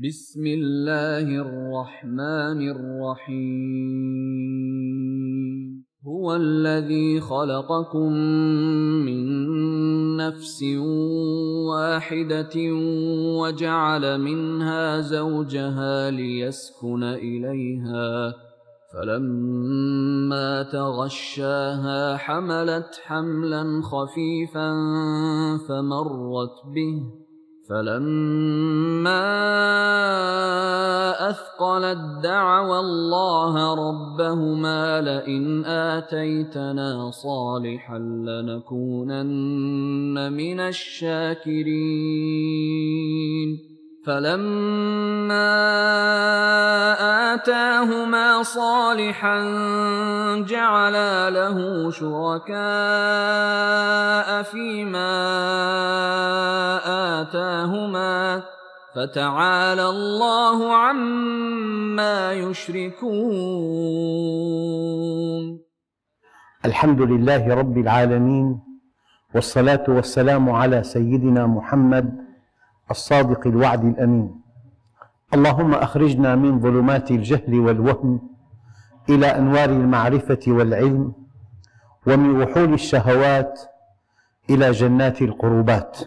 بسم الله الرحمن الرحيم. هو الذي خلقكم من نفس واحدة وجعل منها زوجها ليسكن إليها. فلما تغشاها حملت حملا خفيفا فمرت به. فلما أثقلت دعوا الله ربهما لئن آتيتنا صالحا لنكونن من الشاكرين فلما آتاهما صالحا جعلا له شركاء فيما آتاهما فتعالى الله عما يشركون. الحمد لله رب العالمين والصلاة والسلام على سيدنا محمد الصادق الوعد الأمين. اللهم أخرجنا من ظلمات الجهل والوهم إلى أنوار المعرفة والعلم ومن وحول الشهوات إلى جنات القربات.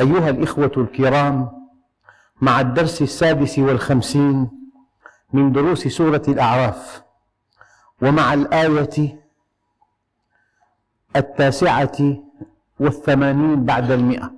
أيها الإخوة الكرام مع الدرس السادس والخمسين من دروس سورة الأعراف ومع الآية التاسعة والثمانين بعد المئة.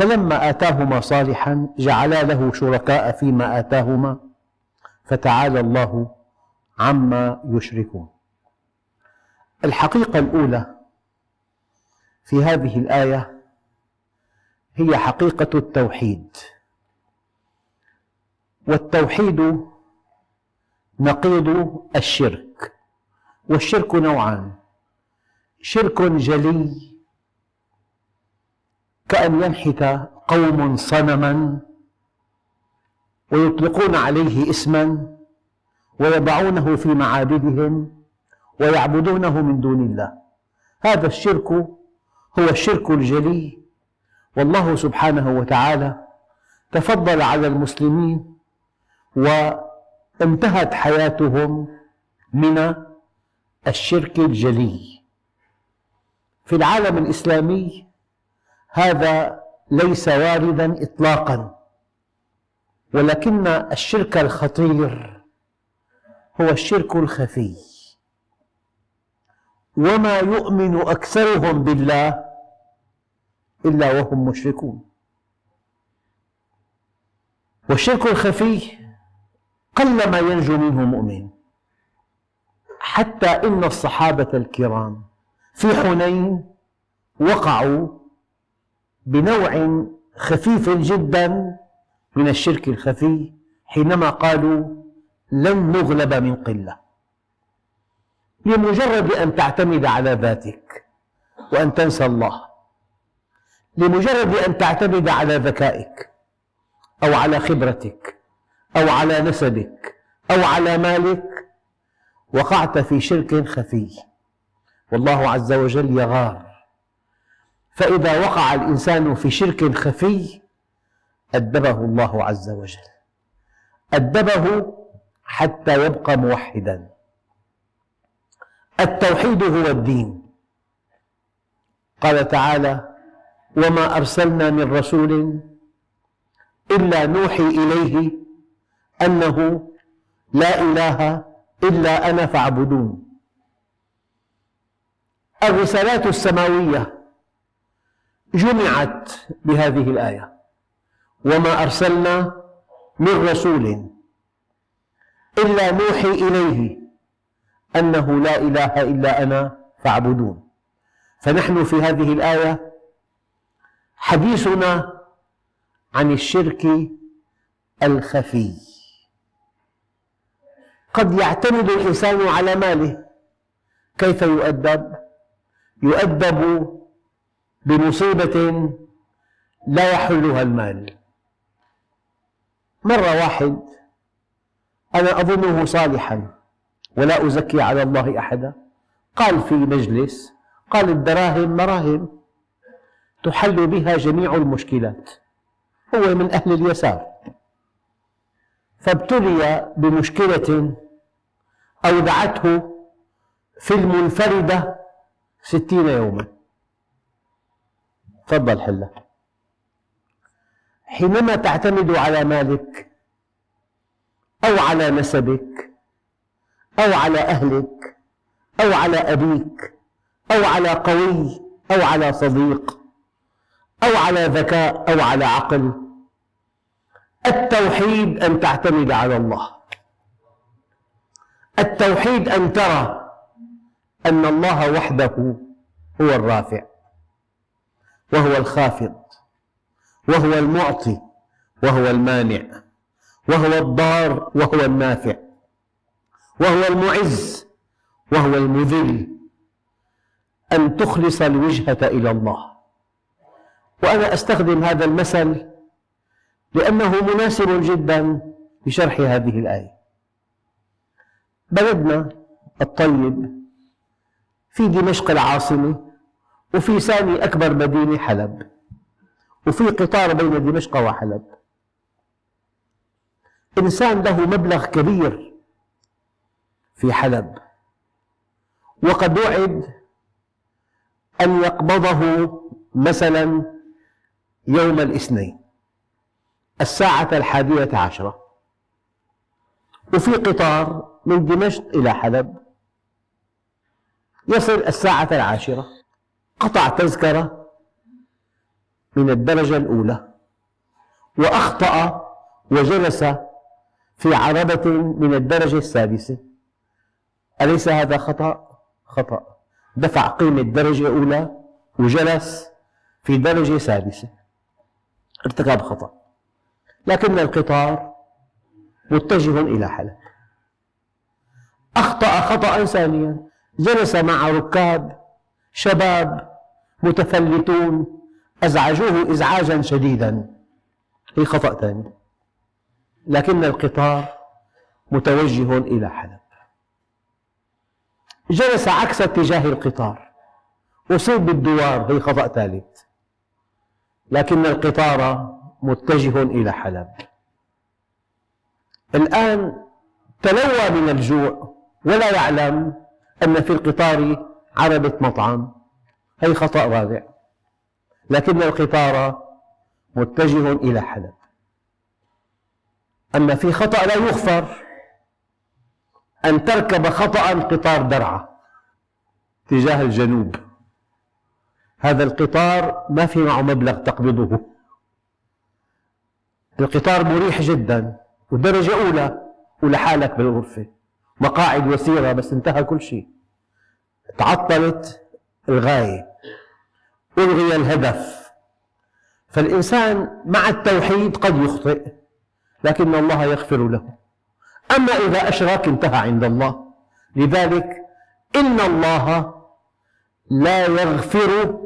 فلما آتاهما صالحا جعلا له شركاء فيما آتاهما فتعالى الله عما يشركون. الحقيقة الأولى في هذه الآية هي حقيقة التوحيد. والتوحيد نقيض الشرك والشرك نوعان شرك جلي كأن ينحت قوم صنما ويطلقون عليه اسما ويضعونه في معابدهم ويعبدونه من دون الله. هذا الشرك هو الشرك الجلي. والله سبحانه وتعالى تفضل على المسلمين وانتهت حياتهم من الشرك الجلي. في العالم الإسلامي هذا ليس واردا إطلاقا ولكن الشرك الخطير هو الشرك الخفي. وما يؤمن أكثرهم بالله إلا وهم مشركون. والشرك الخفي قلما ينجو منه مؤمن حتى إن الصحابة الكرام في حنين وقعوا بنوع خفيف جدا من الشرك الخفي حينما قالوا لن نغلب من قلة. لمجرد أن تعتمد على ذاتك وأن تنسى الله. لمجرد أن تعتمد على ذكائك أو على خبرتك أو على نسبك أو على مالك وقعت في شرك خفي. والله عز وجل يغار. فإذا وقع الإنسان في شرك خفي أدبه الله عز وجل. أدبه حتى يبقى موحدا. التوحيد هو الدين. قال تعالى وما أرسلنا من رسول إلا نوحي إليه أنه لا إله إلا أنا فاعبدون. الرسالات السماوية جمعت بهذه الآية. وما أرسلنا من رسول إلا نوحي إليه أنه لا إله إلا أنا فاعبدون. فنحن في هذه الآية حديثنا عن الشرك الخفي. قد يعتمد الإنسان على ماله. كيف يؤدب؟ يؤدب بمصيبة لا يحلها المال. مرة واحد أنا أظنه صالحا ولا أزكي على الله أحدا. قال في مجلس قال الدراهم مراهم تحل بها جميع المشكلات. هو من أهل اليسار. فابتلي بمشكلة أودعته في المنفردة ستين يوما. تفضل حلها حينما تعتمد على مالك أو على نسبك أو على أهلك أو على أبيك أو على قوي أو على صديق أو على ذكاء أو على عقل التوحيد أن تعتمد على الله. التوحيد أن ترى أن الله وحده هو الرافع. وهو الخافض وهو المعطي وهو المانع وهو الضار وهو النافع وهو المعز وهو المذل. أن تخلص الوجهة إلى الله. وأنا أستخدم هذا المثل لأنه مناسب جدا لشرح هذه الآية. بلدنا الطيب في دمشق العاصمة وفي ثاني أكبر مدينة حلب وفي قطار بين دمشق وحلب. إنسان له مبلغ كبير في حلب وقد وعد أن يقبضه مثلا يوم الاثنين الساعة الحادية عشرة. وفي قطار من دمشق إلى حلب يصل الساعة العاشرة. قطع تذكرة من الدرجة الأولى وأخطأ وجلس في عربة من الدرجة السادسة. أليس هذا خطأ؟ خطأ. دفع قيمة درجة أولى وجلس في درجة سادسة. ارتكب خطأ. لكن القطار متجه إلى حلب. أخطأ خطأ ثانيا. جلس مع ركاب شباب متفلتون. أزعجوه إزعاجا شديدا. هي خطأ ثاني. لكن القطار متوجه إلى حلب. جلس عكس اتجاه القطار. أصيب بالدوار. هي خطأ ثالث. لكن القطار متجه إلى حلب. الآن تلوى من الجوع. ولا يعلم أن في القطار عربة مطعم. هي خطأ رابع. لكن القطار متجه إلى حلب أما في خطأ لا يغفر أن تركب خطأ قطار درعا تجاه الجنوب. هذا القطار ما في معه مبلغ تقبضه. القطار مريح جدا ودرجة أولى ولحالك بالغرفة. مقاعد وسيرة بس انتهى كل شيء. تعطلت الغاية. ألغي الهدف. فالإنسان مع التوحيد قد يخطئ لكن الله يغفر له. أما إذا أشرك انتهى عند الله. لذلك إن الله لا يغفر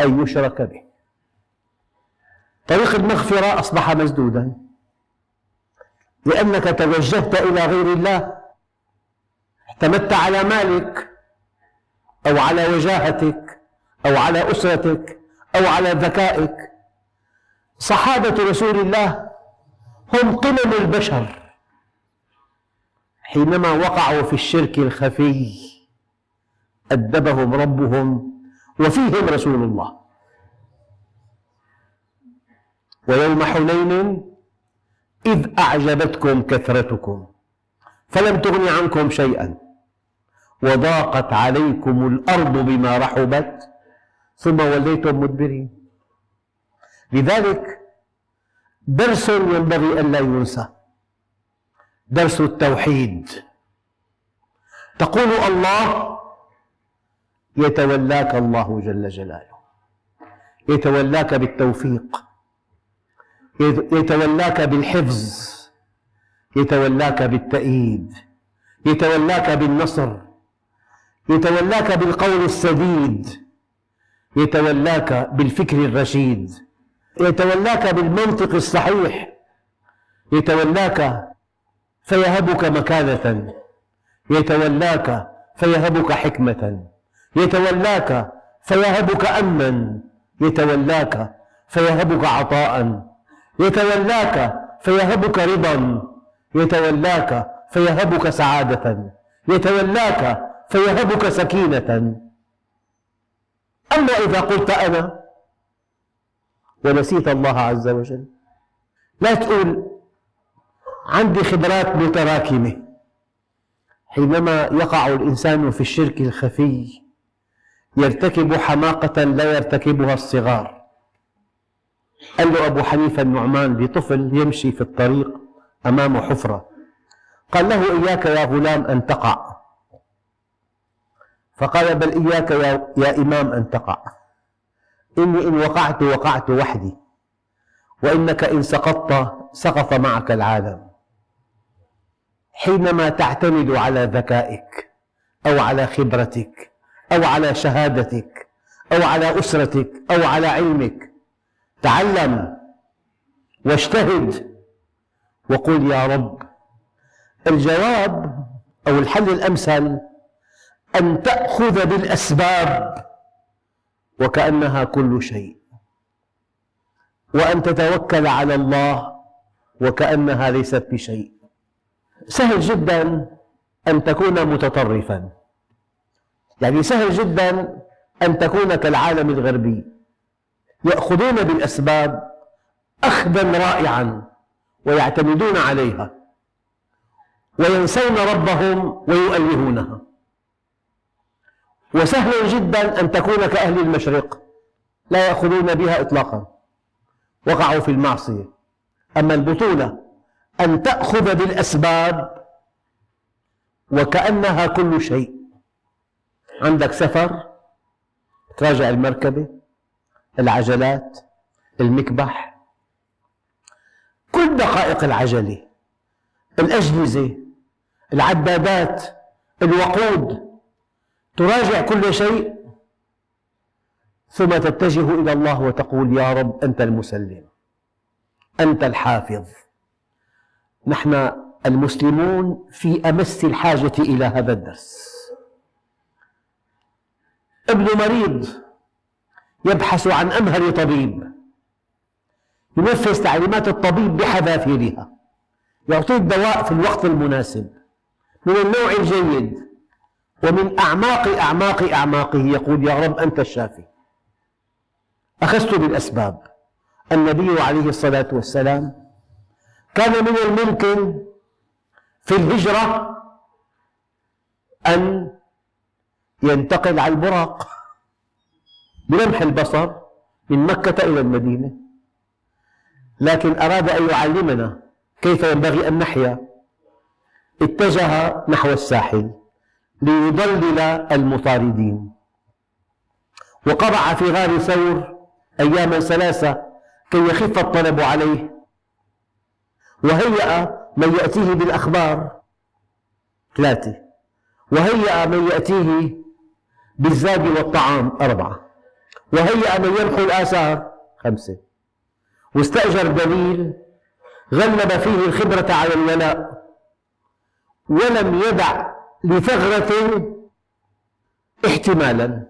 أن يشرك به. طريق المغفرة أصبح مسدودا. لأنك توجهت إلى غير الله اعتمدت على مالك أو على وجاهتك أو على أسرتك أو على ذكائك. صحابة رسول الله هم قمم البشر حينما وقعوا في الشرك الخفي. أدبهم ربهم وفيهم رسول الله. ويوم حنين إذ أعجبتكم كثرتكم فلم تغن عنكم شيئا. وضاقت عليكم الأرض بما رحبت. ثم وليتم مدبرين. لذلك درس ينبغي ألا ينسى. درس التوحيد. تقول الله يتولاك الله جل جلاله. يتولاك بالتوفيق. يتولاك بالحفظ. يتولاك بالتأييد. يتولاك بالنصر. يتولاك بالقول السديد. يتولاك بالفكر الرشيد يتولاك بالمنطق الصحيح يتولاك فيهبك مكانة يتولاك فيهبك حكمة يتولاك فيهبك أمنا يتولاك فيهبك عطاء يتولاك فيهبك رضا يتولاك فيهبك سعادة يتولاك فيهبك سكينة. أما إذا قلت أنا ونسيت الله عز وجل لا تقول عندي خبرات متراكمة. حينما يقع الإنسان في الشرك الخفي يرتكب حماقة لا يرتكبها الصغار. قال له أبو حنيفة النعمان لطفل يمشي في الطريق أمامه حفرة قال له إياك يا غلام أن تقع. فقال بل إياك يا, يا إمام أن تقع. إني إن وقعت وقعت وحدي. وإنك إن سقطت سقط معك العالم. حينما تعتمد على ذكائك أو على خبرتك أو على شهادتك أو على أسرتك أو على علمك تعلم واجتهد وقل يا رب. الجواب أو الحل الأمثل أن تأخذ بالأسباب وكأنها كل شيء وأن تتوكل على الله وكأنها ليست بشيء. سهل جدا أن تكون متطرفا. يعني سهل جدا أن تكون كالعالم الغربي. يأخذون بالأسباب أخذا رائعا ويعتمدون عليها وينسون ربهم ويؤلهونها. وسهل جدا أن تكون كأهل المشرق لا يأخذون بها إطلاقا. وقعوا في المعصية. أما البطولة أن تأخذ بالأسباب وكأنها كل شيء. عندك سفر تراجع المركبة العجلات المكبح. كل دقائق العجلة الأجهزة العدادات الوقود تراجع كل شيء ثم تتجه إلى الله وتقول يا رب أنت المسلم أنت الحافظ. نحن المسلمون في أمس الحاجة إلى هذا الدرس. ابن مريض يبحث عن أمهر طبيب ينفذ تعليمات الطبيب بحذافيرها يعطيه الدواء في الوقت المناسب من النوع الجيد. ومن أعماق أعماق أعماقه يقول يا رب أنت الشافي. أخذت بالأسباب. النبي عليه الصلاة والسلام كان من الممكن في الهجرة أن ينتقل على البراق بلمح البصر من مكة إلى المدينة. لكن أراد أن يعلمنا كيف ينبغي أن نحيا. اتجه نحو الساحل. ليضلل المطاردين. وقرع في غار ثور أياما ثلاثة كي يخف الطلب عليه. وهيأ من يأتيه بالأخبار. ثلاثة. وهيأ من يأتيه بالزاد والطعام. أربعة. وهيأ من يمحو الآثار. خمسة. واستأجر دليل غلب فيه الخبرة على الولاء ولم يدع لثغرة احتمالا.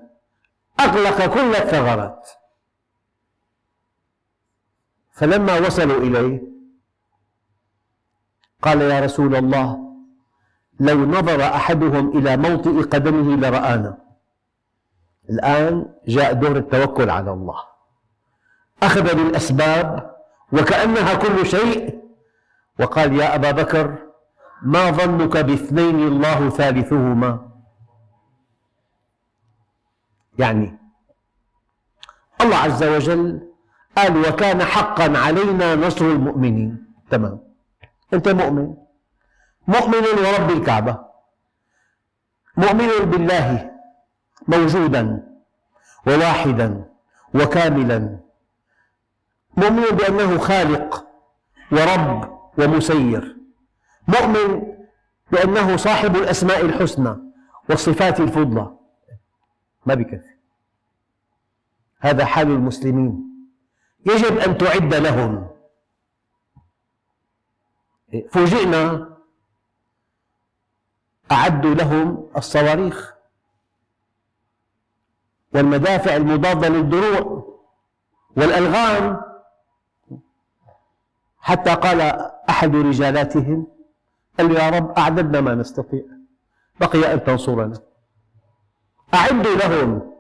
أغلق كل الثغرات. فلما وصلوا إليه قال يا رسول الله لو نظر أحدهم إلى موطئ قدمه لرآنا. الآن جاء دور التوكل على الله. أخذ بالأسباب وكأنها كل شيء. وقال يا أبا بكر ما ظنك باثنين الله ثالثهما؟ يعني الله عز وجل قال وكان حقا علينا نصر المؤمنين. تمام. أنت مؤمن. مؤمن ورب الكعبة. مؤمن بالله موجودا وواحدا وكاملا. مؤمن بأنه خالق ورب ومسير. مؤمن لأنه صاحب الأسماء الحسنى والصفات الفضلى. ما بكفي هذا حال المسلمين. يجب أن تعد لهم. فوجئنا أعدوا لهم الصواريخ والمدافع المضادة للدروع والألغام. حتى قال أحد رجالاتهم قال يا رب أعددنا ما نستطيع. بقي أن تنصرنا. أعدوا لهم.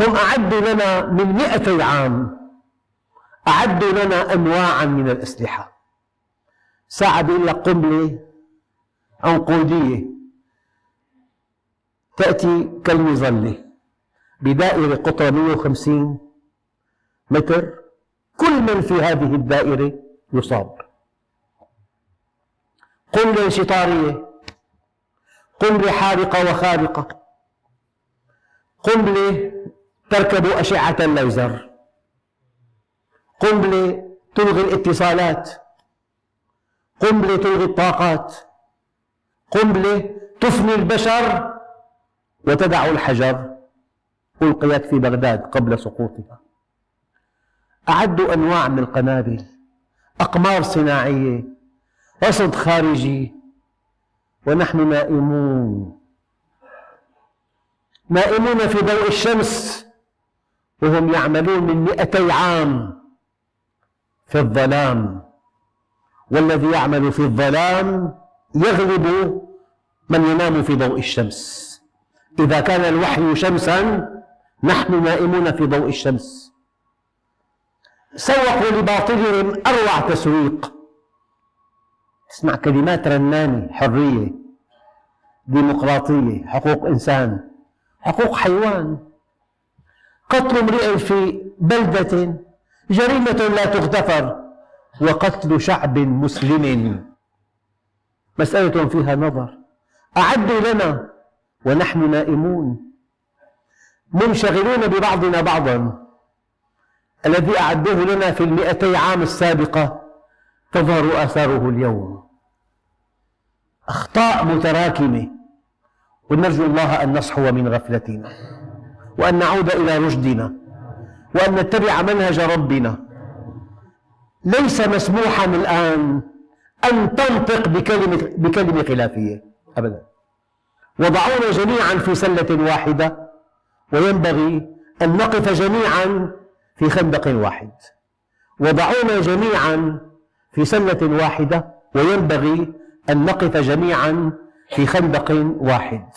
هم أعدوا لنا من مئتي عام. أعدوا لنا أنواعا من الأسلحة. ساعة بيقول لك قنبلة عنقودية تأتي كالمظلة. بدائرة قطرها 150 متر. كل من في هذه الدائرة يصاب. قنبلة شطارية قنبلة حارقة وخارقة قنبلة تركب أشعة الليزر. قنبلة تلغي الاتصالات. قنبلة تلغي الطاقات. قنبلة تفني البشر وتدع الحجر. ألقيت في بغداد قبل سقوطها. أعدوا أنواع من القنابل. أقمار صناعية. رصد خارجي. ونحن نائمون. نائمون في ضوء الشمس وهم يعملون من مئتي عام في الظلام. والذي يعمل في الظلام يغلب من ينام في ضوء الشمس. إذا كان الوحي شمسا نحن نائمون في ضوء الشمس. سوقوا لباطلهم أروع تسويق. تسمع كلمات رنانة حرية ديمقراطية حقوق إنسان حقوق حيوان. قتل امرئ في بلدة جريمة لا تغتفر وقتل شعب مسلم. مسألة فيها نظر. أعدوا لنا ونحن نائمون. منشغلون ببعضنا بعضا. الذي أعدوه لنا في المئتي عام السابقة تظهر آثاره اليوم. أخطاء متراكمة. ونرجو الله أن نصحو من غفلتنا وأن نعود إلى رشدنا وأن نتبع منهج ربنا. ليس مسموحا الآن أن تنطق بكلمة, بكلمة خلافية أبدا. وضعونا جميعا في سلة واحدة وينبغي أن نقف جميعا في خندق واحد. وضعونا جميعا في سلة واحدة وينبغي أن نقف جميعا في خندق واحد.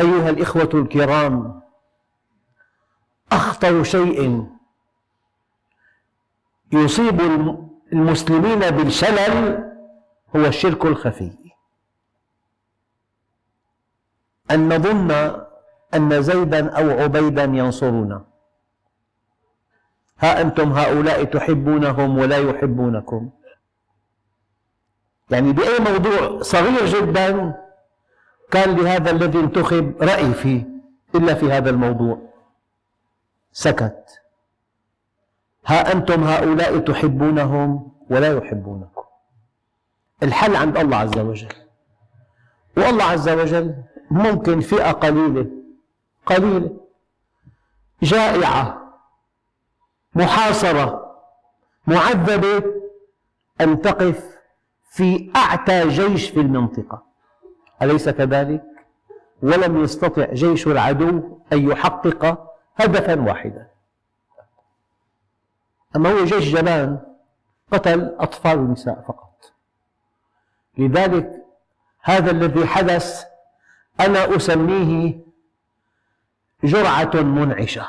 أيها الإخوة الكرام أخطر شيء يصيب المسلمين بالشلل هو الشرك الخفي. أن نظن أن زيدا أو عبيدا ينصرنا ها أنتم هؤلاء تحبونهم ولا يحبونكم. يعني بأي موضوع صغير جدا كان لهذا الذي انتخب رأي فيه إلا في هذا الموضوع. سكت. ها أنتم هؤلاء تحبونهم ولا يحبونكم. الحل عند الله عز وجل. والله عز وجل ممكن فئة قليلة قليلة جائعة محاصرة معذبة أن تقف في أعتى جيش في المنطقة. أليس كذلك؟ ولم يستطع جيش العدو أن يحقق هدفا واحدا. أما هو جيش جبان قتل أطفال ونساء فقط. لذلك هذا الذي حدث أنا أسميه جرعة منعشة.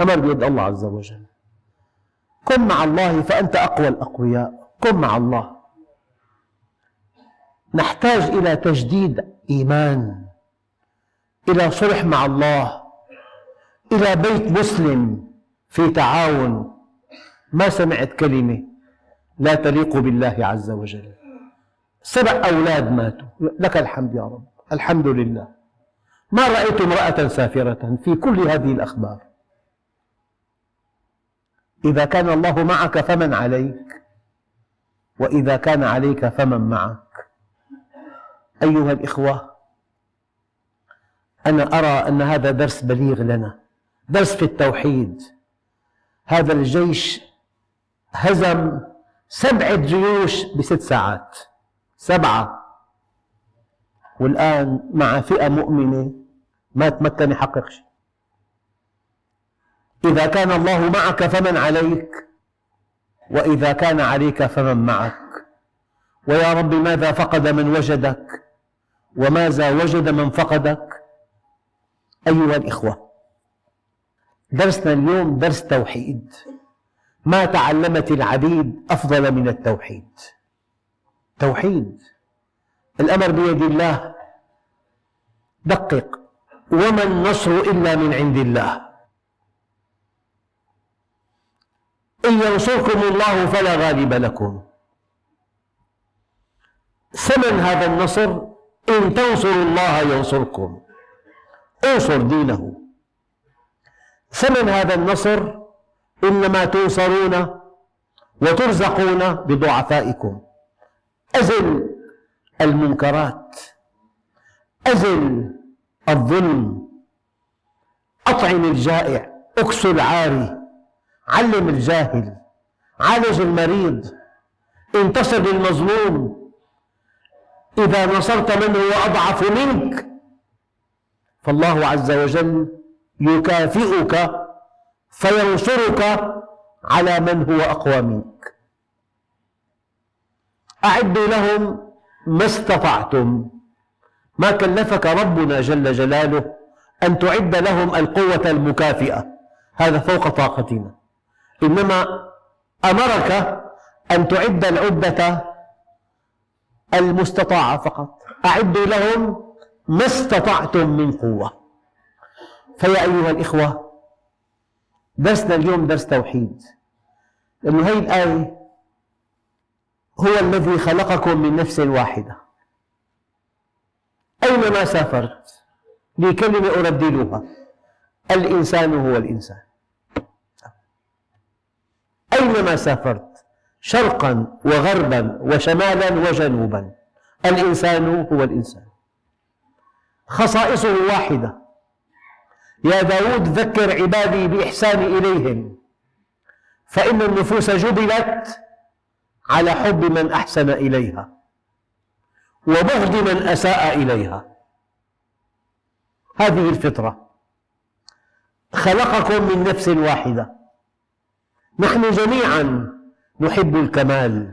أمر بيد الله عز وجل. كن مع الله فأنت أقوى الأقوياء. كن مع الله. نحتاج إلى تجديد إيمان إلى صلح مع الله إلى بيت مسلم في تعاون. ما سمعت كلمة لا تليق بالله عز وجل. سبع أولاد ماتوا. لك الحمد يا رب. الحمد لله. ما رأيت امرأة سافرة في كل هذه الأخبار. إذا كان الله معك فمن عليك وإذا كان عليك فمن معك. أيها الإخوة أنا أرى أن هذا درس بليغ لنا درس في التوحيد. هذا الجيش هزم سبعة جيوش بست ساعات سبعة. والآن مع فئة مؤمنة ما تمكن يحقق شيء. إذا كان الله معك فمن عليك وإذا كان عليك فمن معك. ويا رب ماذا فقد من وجدك؟ وماذا وجد من فقدك؟ أيها الإخوة درسنا اليوم درس توحيد. ما تعلمت العبيد أفضل من التوحيد؟ توحيد. الأمر بيد الله. دقق. وما النصر إلا من عند الله؟ إن ينصركم الله فلا غالب لكم. ثمن هذا النصر؟ إن تنصروا الله ينصركم. انصر دينه. ثمن هذا النصر إنما تنصرون وترزقون بضعفائكم. أزل المنكرات. أزل الظلم. أطعم الجائع. أكسو العاري. علم الجاهل. عالج المريض. انتصر للمظلوم. إذا نصرت من هو أضعف منك فالله عز وجل يكافئك فينصرك على من هو أقوى منك. أعدوا لهم ما استطعتم. ما كلفك ربنا جل جلاله أن تعد لهم القوة المكافئة. هذا فوق طاقتنا. إنما أمرك أن تعد العدة المستطاعة فقط. أعدوا لهم ما استطعتم من قوة. فيا أيها الإخوة درسنا اليوم درس توحيد. لأن هذه الآية هو الذي خلقكم من نفس واحدة. أينما سافرت لي كلمة أرددها الإنسان هو الإنسان. أينما سافرت شرقا وغربا وشمالا وجنوبا. الإنسان هو الإنسان. خصائصه واحدة. يا داود ذكر عبادي بإحساني إليهم. فإن النفوس جبلت على حب من أحسن إليها وبغض من أساء إليها. هذه الفطرة. خلقكم من نفس واحدة. نحن جميعا نحب الكمال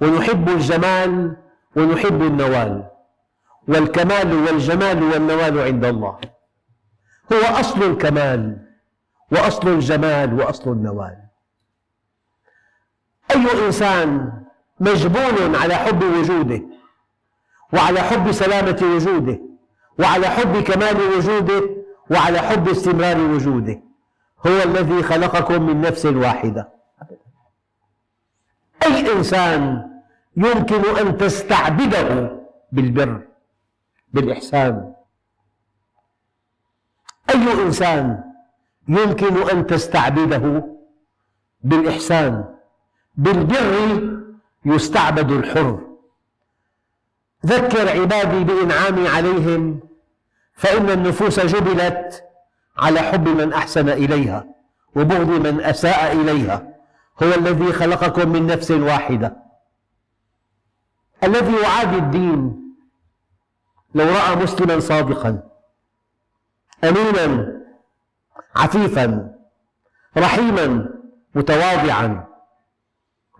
ونحب الجمال ونحب النوال. والكمال والجمال والنوال عند الله. هو أصل الكمال وأصل الجمال وأصل النوال. أي إنسان مجبول على حب وجوده وعلى حب سلامة وجوده وعلى حب كمال وجوده وعلى حب استمرار وجوده هو الذي خلقكم من نفس واحدة. أي إنسان يمكن أن تستعبده بالبر بالإحسان. أي إنسان يمكن أن تستعبده بالإحسان بالبر يستعبد الحر. ذكر عبادي بإنعامي عليهم فإن النفوس جبلت على حب من أحسن إليها وبغض من أساء إليها. هو الذي خلقكم من نفس واحدة. الذي يعادي الدين. لو رأى مسلما صادقا أمينا عفيفا رحيما متواضعا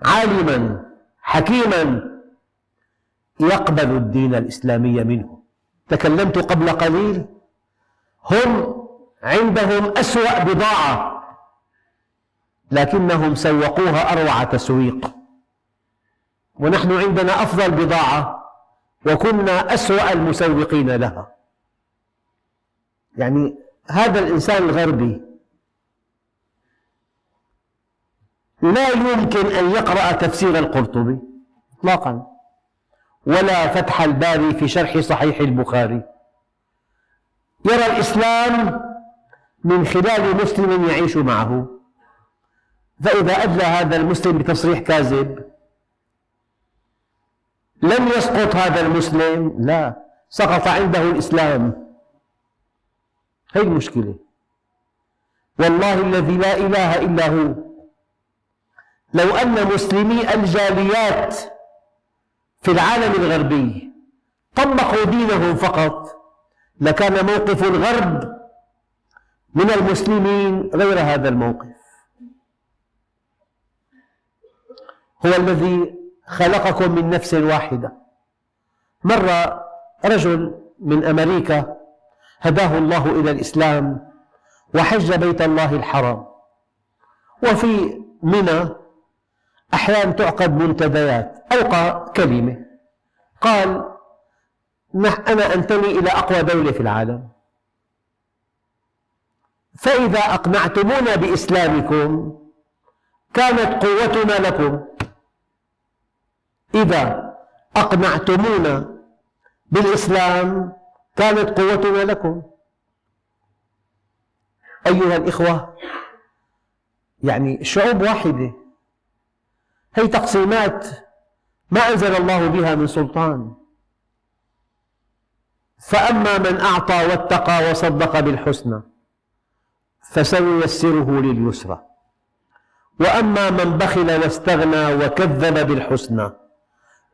عالما حكيما يقبل الدين الإسلامي منه. تكلمت قبل قليل هم عندهم أسوأ بضاعة. لكنهم سوقوها أروع تسويق ونحن عندنا أفضل بضاعة وكنا أسوأ المسوقين لها. يعني هذا الإنسان الغربي لا يمكن أن يقرأ تفسير القرطبي إطلاقا ولا فتح الباري في شرح صحيح البخاري. يرى الإسلام من خلال مسلم يعيش معه. فإذا أدلى هذا المسلم بتصريح كاذب لم يسقط هذا المسلم لا سقط عنده الإسلام. هي المشكلة. والله الذي لا إله إلا هو. لو أن مسلمي الجاليات في العالم الغربي طبقوا دينهم فقط لكان موقف الغرب من المسلمين غير هذا الموقف. هو الذي خلقكم من نفس واحدة. مر رجل من أمريكا هداه الله إلى الإسلام وحج بيت الله الحرام. وفي منى أحيانا تعقد منتديات ألقى كلمة قال أنا أنتمي إلى أقوى دولة في العالم. فإذا أقنعتمونا بإسلامكم كانت قوتنا لكم. إذا أقنعتمونا بالإسلام كانت قوتنا لكم. أيها الإخوة يعني شعوب واحدة هي تقسيمات ما أنزل الله بها من سلطان. فأما من أعطى واتقى وصدق بالحسنى فسنيسره لليسرى. وأما من بخل واستغنى وكذب بالحسنى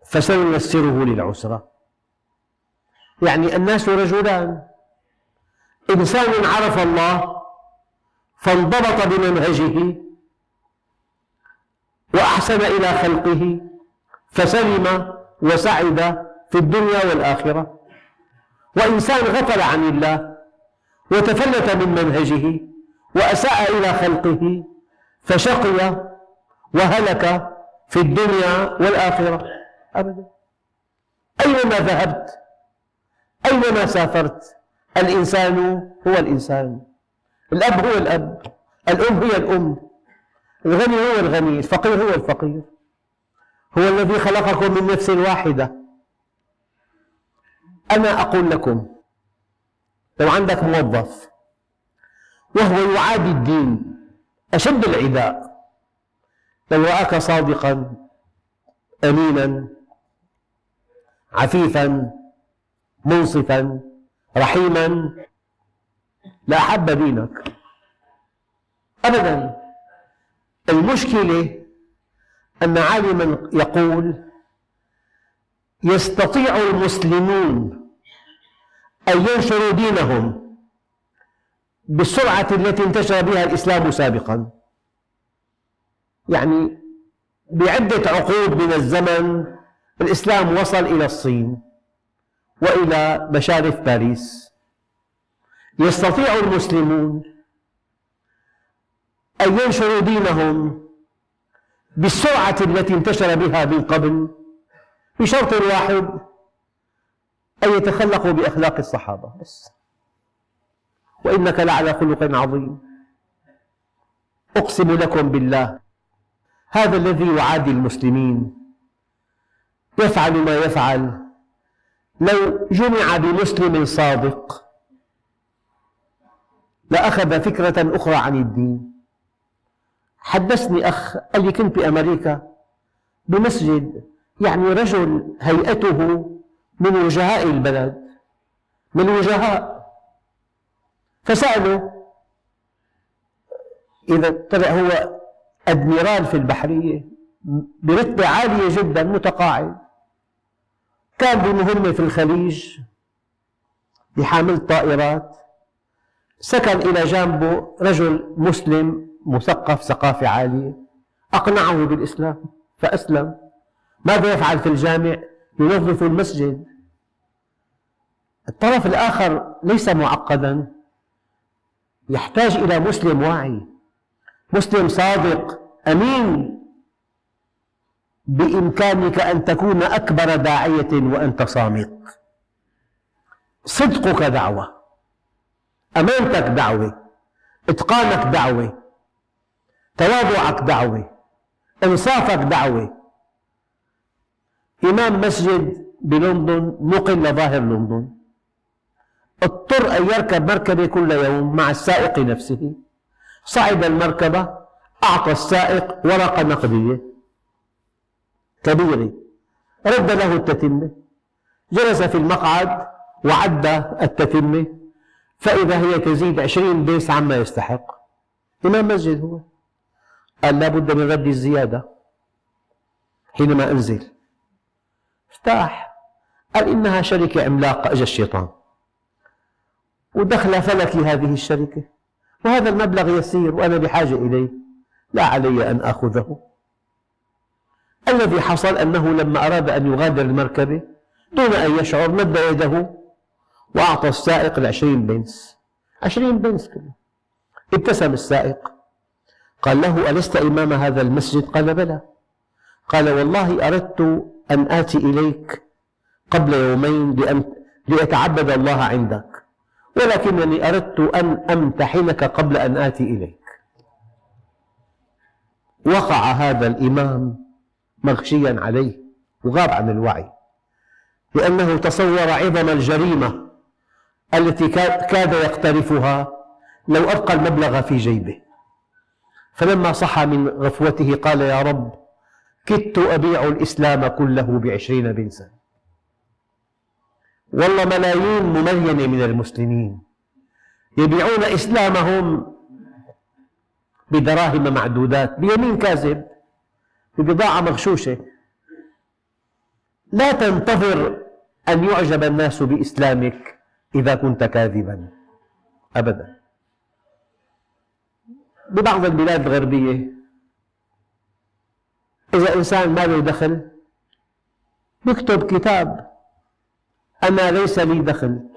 فسنيسره للعسرى يعني الناس رجلان. إنسان عرف الله فانضبط بمنهجه وأحسن إلى خلقه فسلم وسعد في الدنيا والآخرة. وإنسان غفل عن الله وتفلت من منهجه وأساء إلى خلقه فشقي وهلك في الدنيا والآخرة. أبدا. أينما ذهبت أينما سافرت الإنسان هو الإنسان. الأب هو الأب الأم هي الأم الغني هو الغني الفقير هو الفقير. هو الذي خلقكم من نفس واحدة. أنا أقول لكم لو عندك موظف وهو يعادي الدين أشد العداء لو رآك صادقا أمينا عفيفا منصفا رحيما. لأحب دينك. أبدا. المشكلة أن عالما يقول يستطيع المسلمون أن ينشروا دينهم بالسرعة التي انتشر بها الإسلام سابقا. يعني بعدة عقود من الزمن الإسلام وصل إلى الصين وإلى مشارف باريس. يستطيع المسلمون أن ينشروا دينهم بالسرعة التي انتشر بها من قبل بشرط واحد أن يتخلقوا بأخلاق الصحابة بس. وإنك لعلى خلق عظيم. أقسم لكم بالله هذا الذي يعادي المسلمين. يفعل ما يفعل. لو جمع بمسلم صادق لأخذ فكرة أخرى عن الدين. حدثني أخ قال لي كنت بأمريكا بمسجد يعني رجل هيئته من وجهاء البلد من وجهاء. فسأله إذا طلع هو أدميرال في البحرية برتبة عالية جدا متقاعد. كان بمهمة في الخليج بحامل طائرات سكن إلى جانبه رجل مسلم مثقف ثقافة عالية أقنعه بالإسلام فأسلم. ماذا يفعل في الجامع؟ ينظف المسجد. الطرف الآخر ليس معقدا. يحتاج إلى مسلم واعي. مسلم صادق أمين. بإمكانك أن تكون أكبر داعية وأنت صامت. صدقك دعوة. أمانتك دعوة. إتقانك دعوة. تواضعك دعوة. إنصافك دعوة. إمام مسجد بلندن نقل لظاهر لندن. اضطر أن يركب مركبة كل يوم مع السائق نفسه. صعد المركبة أعطى السائق ورقة نقدية. كبيرة رد له التتمة جلس في المقعد وعد التتمة فإذا هي تزيد عشرين بيس عما يستحق. إمام مسجد هو. قال لا بد من رد الزيادة. حينما أنزل. ارتاح قال إنها شركة عملاقة. أجى الشيطان. ودخل فلكي هذه الشركة. وهذا المبلغ يسير وأنا بحاجة إليه. لا علي أن آخذه. الذي حصل أنه لما أراد أن يغادر المركبة دون أن يشعر مد يده وأعطى السائق العشرين بنس. عشرين بنس كله ابتسم السائق. قال له ألست إمام هذا المسجد؟ قال بلى. قال والله أردت أن آتي إليك قبل يومين لأن لأتعبد الله عندك ولكنني أردت أن أمتحنك قبل أن آتي إليك. وقع هذا الإمام مغشيا عليه وغاب عن الوعي لأنه تصور عظم الجريمة التي كاد يقترفها لو أبقى المبلغ في جيبه. فلما صحى من غفوته قال يا رب كدت أبيع الإسلام كله بعشرين بنسا. والله ملايين ممينة من المسلمين يبيعون إسلامهم بدراهم معدودات بيمين كاذب. ببضاعة مغشوشة. لا تنتظر أن يعجب الناس بإسلامك إذا كنت كاذبا. أبدا. ببعض البلاد الغربية إذا إنسان ما له دخل يكتب كتاب أنا ليس لي دخل.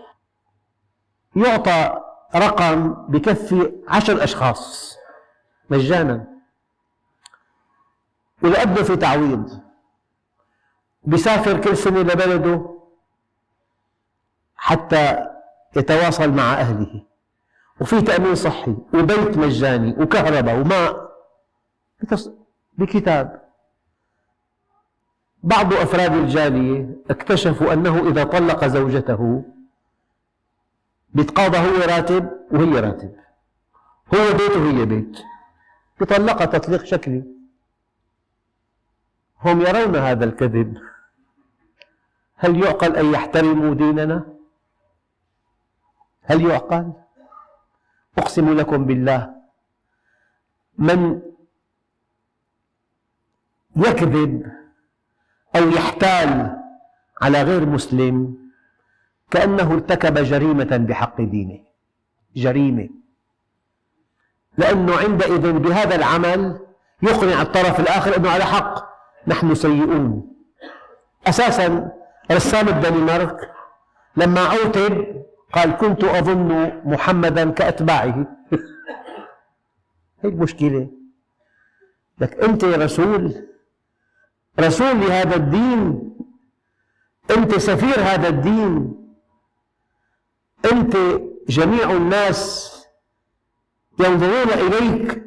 يعطى رقم بكفي عشر أشخاص مجانا. ولأبنه في تعويض. بيسافر كل سنة لبلده حتى يتواصل مع أهله. وفي تأمين صحي وبيت مجاني وكهرباء وماء. بكتاب. بعض أفراد الجالية اكتشفوا أنه إذا طلق زوجته بيتقاضى هو راتب وهي راتب. هو بيت وهي بيت. بيطلقها تطليق شكلي. هم يرون هذا الكذب هل يعقل أن يحترموا ديننا؟ هل يعقل؟ أقسم لكم بالله من يكذب أو يحتال على غير مسلم كأنه ارتكب جريمة بحق دينه جريمة لأنه عندئذ بهذا العمل يقنع الطرف الآخر أنه على حق نحن سيئون. أساسا رسام الدنمارك لما عوتب قال كنت أظن محمدا كأتباعه. هي المشكلة لك أنت رسول رسول لهذا الدين أنت سفير هذا الدين أنت جميع الناس ينظرون إليك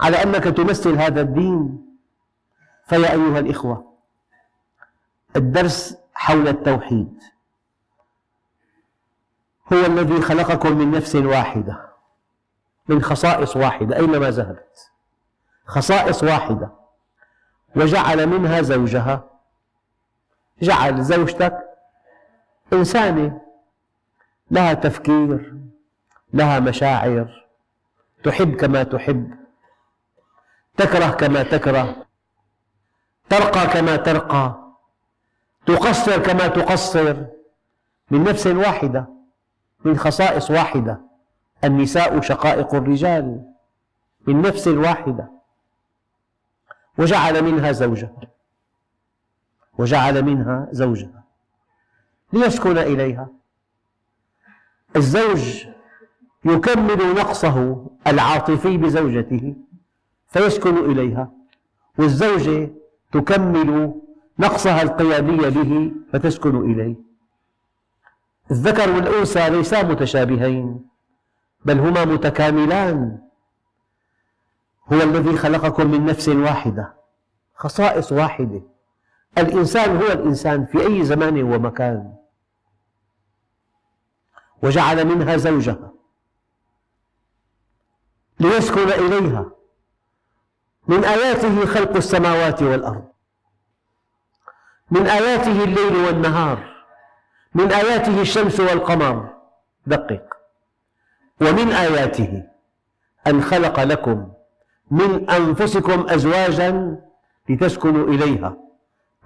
على أنك تمثل هذا الدين. فيا أيها الإخوة الدرس حول التوحيد. هو الذي خلقكم من نفس واحدة من خصائص واحدة. أينما ذهبت؟ خصائص واحدة. وجعل منها زوجها. جعل زوجتك إنسانة. لها تفكير لها مشاعر. تحب كما تحب. تكره كما تكره. ترقى كما ترقى تقصر كما تقصر من نفس واحدة من خصائص واحدة النساء شقائق الرجال من نفس واحدة. وجعل منها زوجها وجعل منها زوجها ليسكن إليها. الزوج يكمل نقصه العاطفي بزوجته فيسكن إليها. والزوجة تكمل نقصها القيادي به فتسكن إليه. الذكر والأنثى ليسا متشابهين بل هما متكاملان. هو الذي خلقكم من نفس واحدة خصائص واحدة. الإنسان هو الإنسان في أي زمان ومكان. وجعل منها زوجها ليسكن إليها. من آياته خلق السماوات والأرض. من آياته الليل والنهار. من آياته الشمس والقمر. دقق. ومن آياته أن خلق لكم من أنفسكم أزواجا لتسكنوا إليها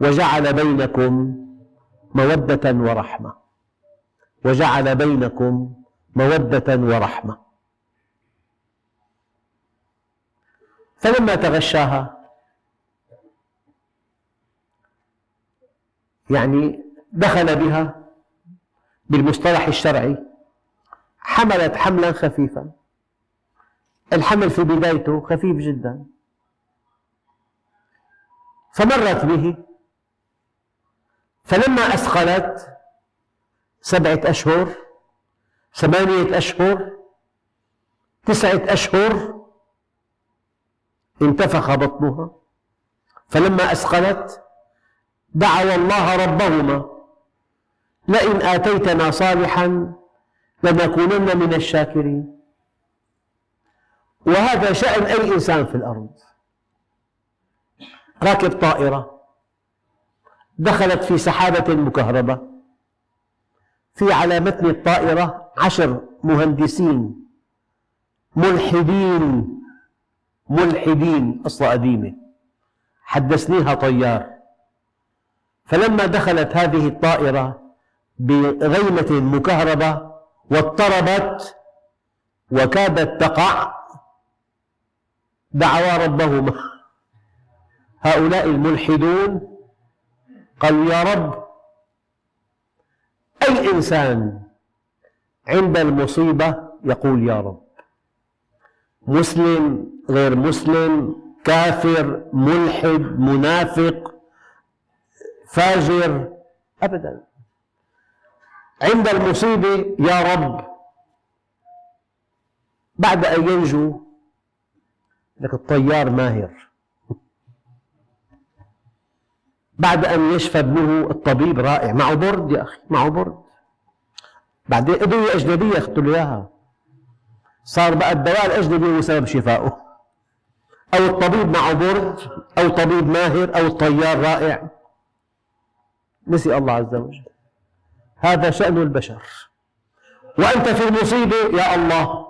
وجعل بينكم مودة ورحمة. وجعل بينكم مودة ورحمة. فلما تغشاها؟ يعني دخل بها بالمصطلح الشرعي حملت حملا خفيفا. الحمل في بدايته خفيف جدا. فمرت به. فلما أثقلت سبعة أشهر ثمانية أشهر تسعة أشهر انتفخ بطنها. فلما أثقلت دعوا الله ربهما لئن آتيتنا صالحا لنكونن من الشاكرين. وهذا شأن أي إنسان في الأرض. راكب طائرة دخلت في سحابة مكهربة في على متن الطائرة عشر مهندسين ملحدين ملحدين أصلا قديمة حدثنيها طيار. فلما دخلت هذه الطائرة بغيمة مكهربة واضطربت وكادت تقع دعوا ربهما هؤلاء الملحدون قالوا يا رب أي إنسان عند المصيبة يقول يا رب. مسلم غير مسلم كافر ملحد منافق فاجر أبدا. عند المصيبة يا رب بعد أن ينجو لك الطيار ماهر. بعد أن يشفى ابنه الطبيب رائع. معه برد يا أخي معه برد. بعدين أدوية أجنبية أخذت له إياها. صار بقى الدواء الأجنبي هو سبب شفائه؟ أو الطبيب معه برد أو طبيب ماهر أو الطيار رائع. نسي الله عز وجل. هذا شأن البشر. وأنت في المصيبة يا الله.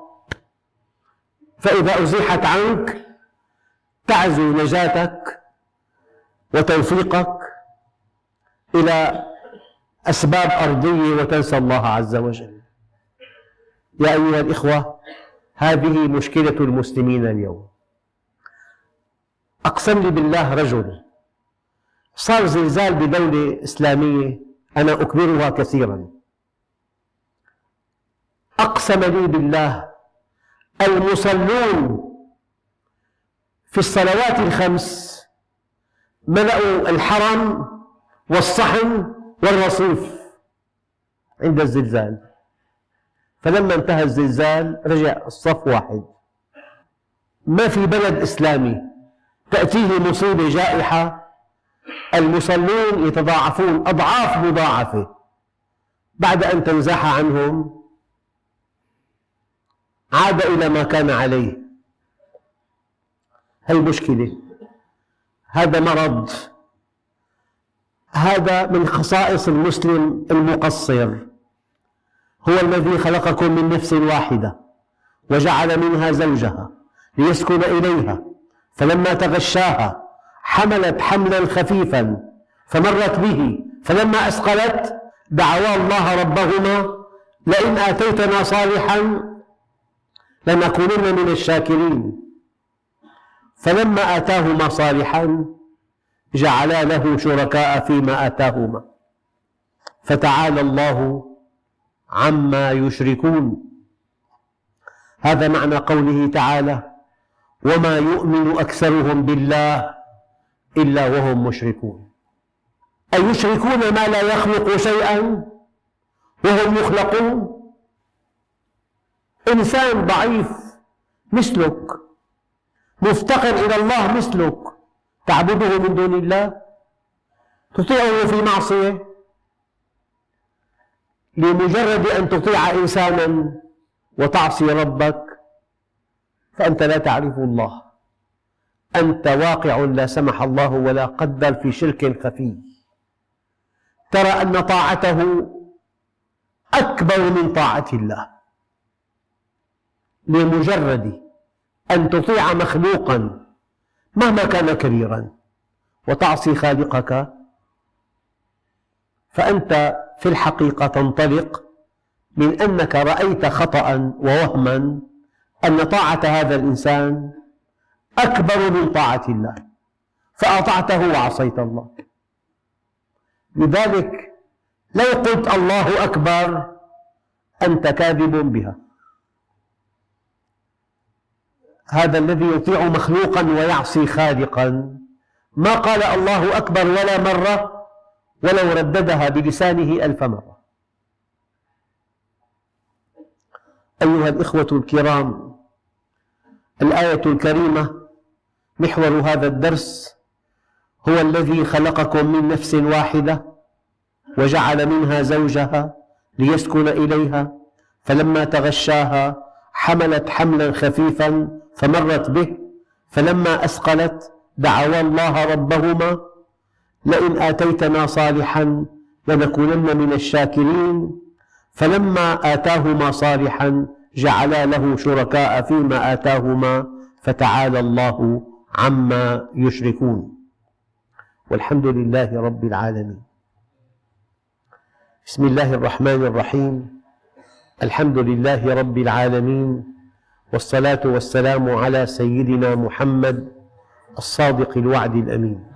فإذا أزيحت عنك تعزو نجاتك وتوفيقك إلى أسباب أرضية وتنسى الله عز وجل. يا أيها الإخوة هذه مشكلة المسلمين اليوم. أقسم لي بالله رجل صار زلزال بدولة إسلامية أنا أكبرها كثيرا. أقسم لي بالله المصلون في الصلوات الخمس ملأوا الحرم والصحن والرصيف عند الزلزال. فلما انتهى الزلزال رجع الصف واحد. ما في بلد إسلامي تأتيه مصيبة جائحة المصلون يتضاعفون أضعاف مضاعفة. بعد أن تنزاح عنهم عاد إلى ما كان عليه. هي مشكلة هذا مرض هذا من خصائص المسلم المقصر. هو الذي خلقكم من نفس واحدة وجعل منها زوجها ليسكن إليها فلما تغشاها حملت حملا خفيفا فمرت به فلما أثقلت دعوا الله ربهما لئن آتيتنا صالحا لنكونن من الشاكرين. فلما آتاهما صالحا جعلا له شركاء فيما آتاهما. فتعالى الله عما يشركون. هذا معنى قوله تعالى وما يؤمن أكثرهم بالله إلا وهم مشركون. أي يشركون ما لا يخلق شيئا وهم يخلقون. إنسان ضعيف مثلك مفتقر إلى الله مثلك تعبده من دون الله تطيعه في معصية لمجرد أن تطيع إنسانا وتعصي ربك فأنت لا تعرف الله. أنت واقع لا سمح الله ولا قدر في شرك خفي. ترى أن طاعته أكبر من طاعة الله. لمجرد أن تطيع مخلوقا مهما كان كبيرا وتعصي خالقك فأنت في الحقيقة تنطلق من أنك رأيت خطأ ووهما أن طاعة هذا الإنسان أكبر من طاعة الله فأطعته وعصيت الله. لذلك لو قلت الله أكبر أنت كاذب بها. هذا الذي يطيع مخلوقا ويعصي خالقا. ما قال الله أكبر ولا مرة؟ ولو رددها بلسانه ألف مرة. أيها الإخوة الكرام الآية الكريمة محور هذا الدرس هو الذي خلقكم من نفس واحدة وجعل منها زوجها ليسكن إليها فلما تغشاها حملت حملا خفيفا فمرت به فلما أثقلت دعوا الله ربهما لئن آتيتنا صالحا لنكونن من الشاكرين. فلما آتاهما صالحا جعلا له شركاء فيما آتاهما فتعالى الله عما يشركون. والحمد لله رب العالمين. بسم الله الرحمن الرحيم. الحمد لله رب العالمين. والصلاة والسلام على سيدنا محمد الصادق الوعد الأمين.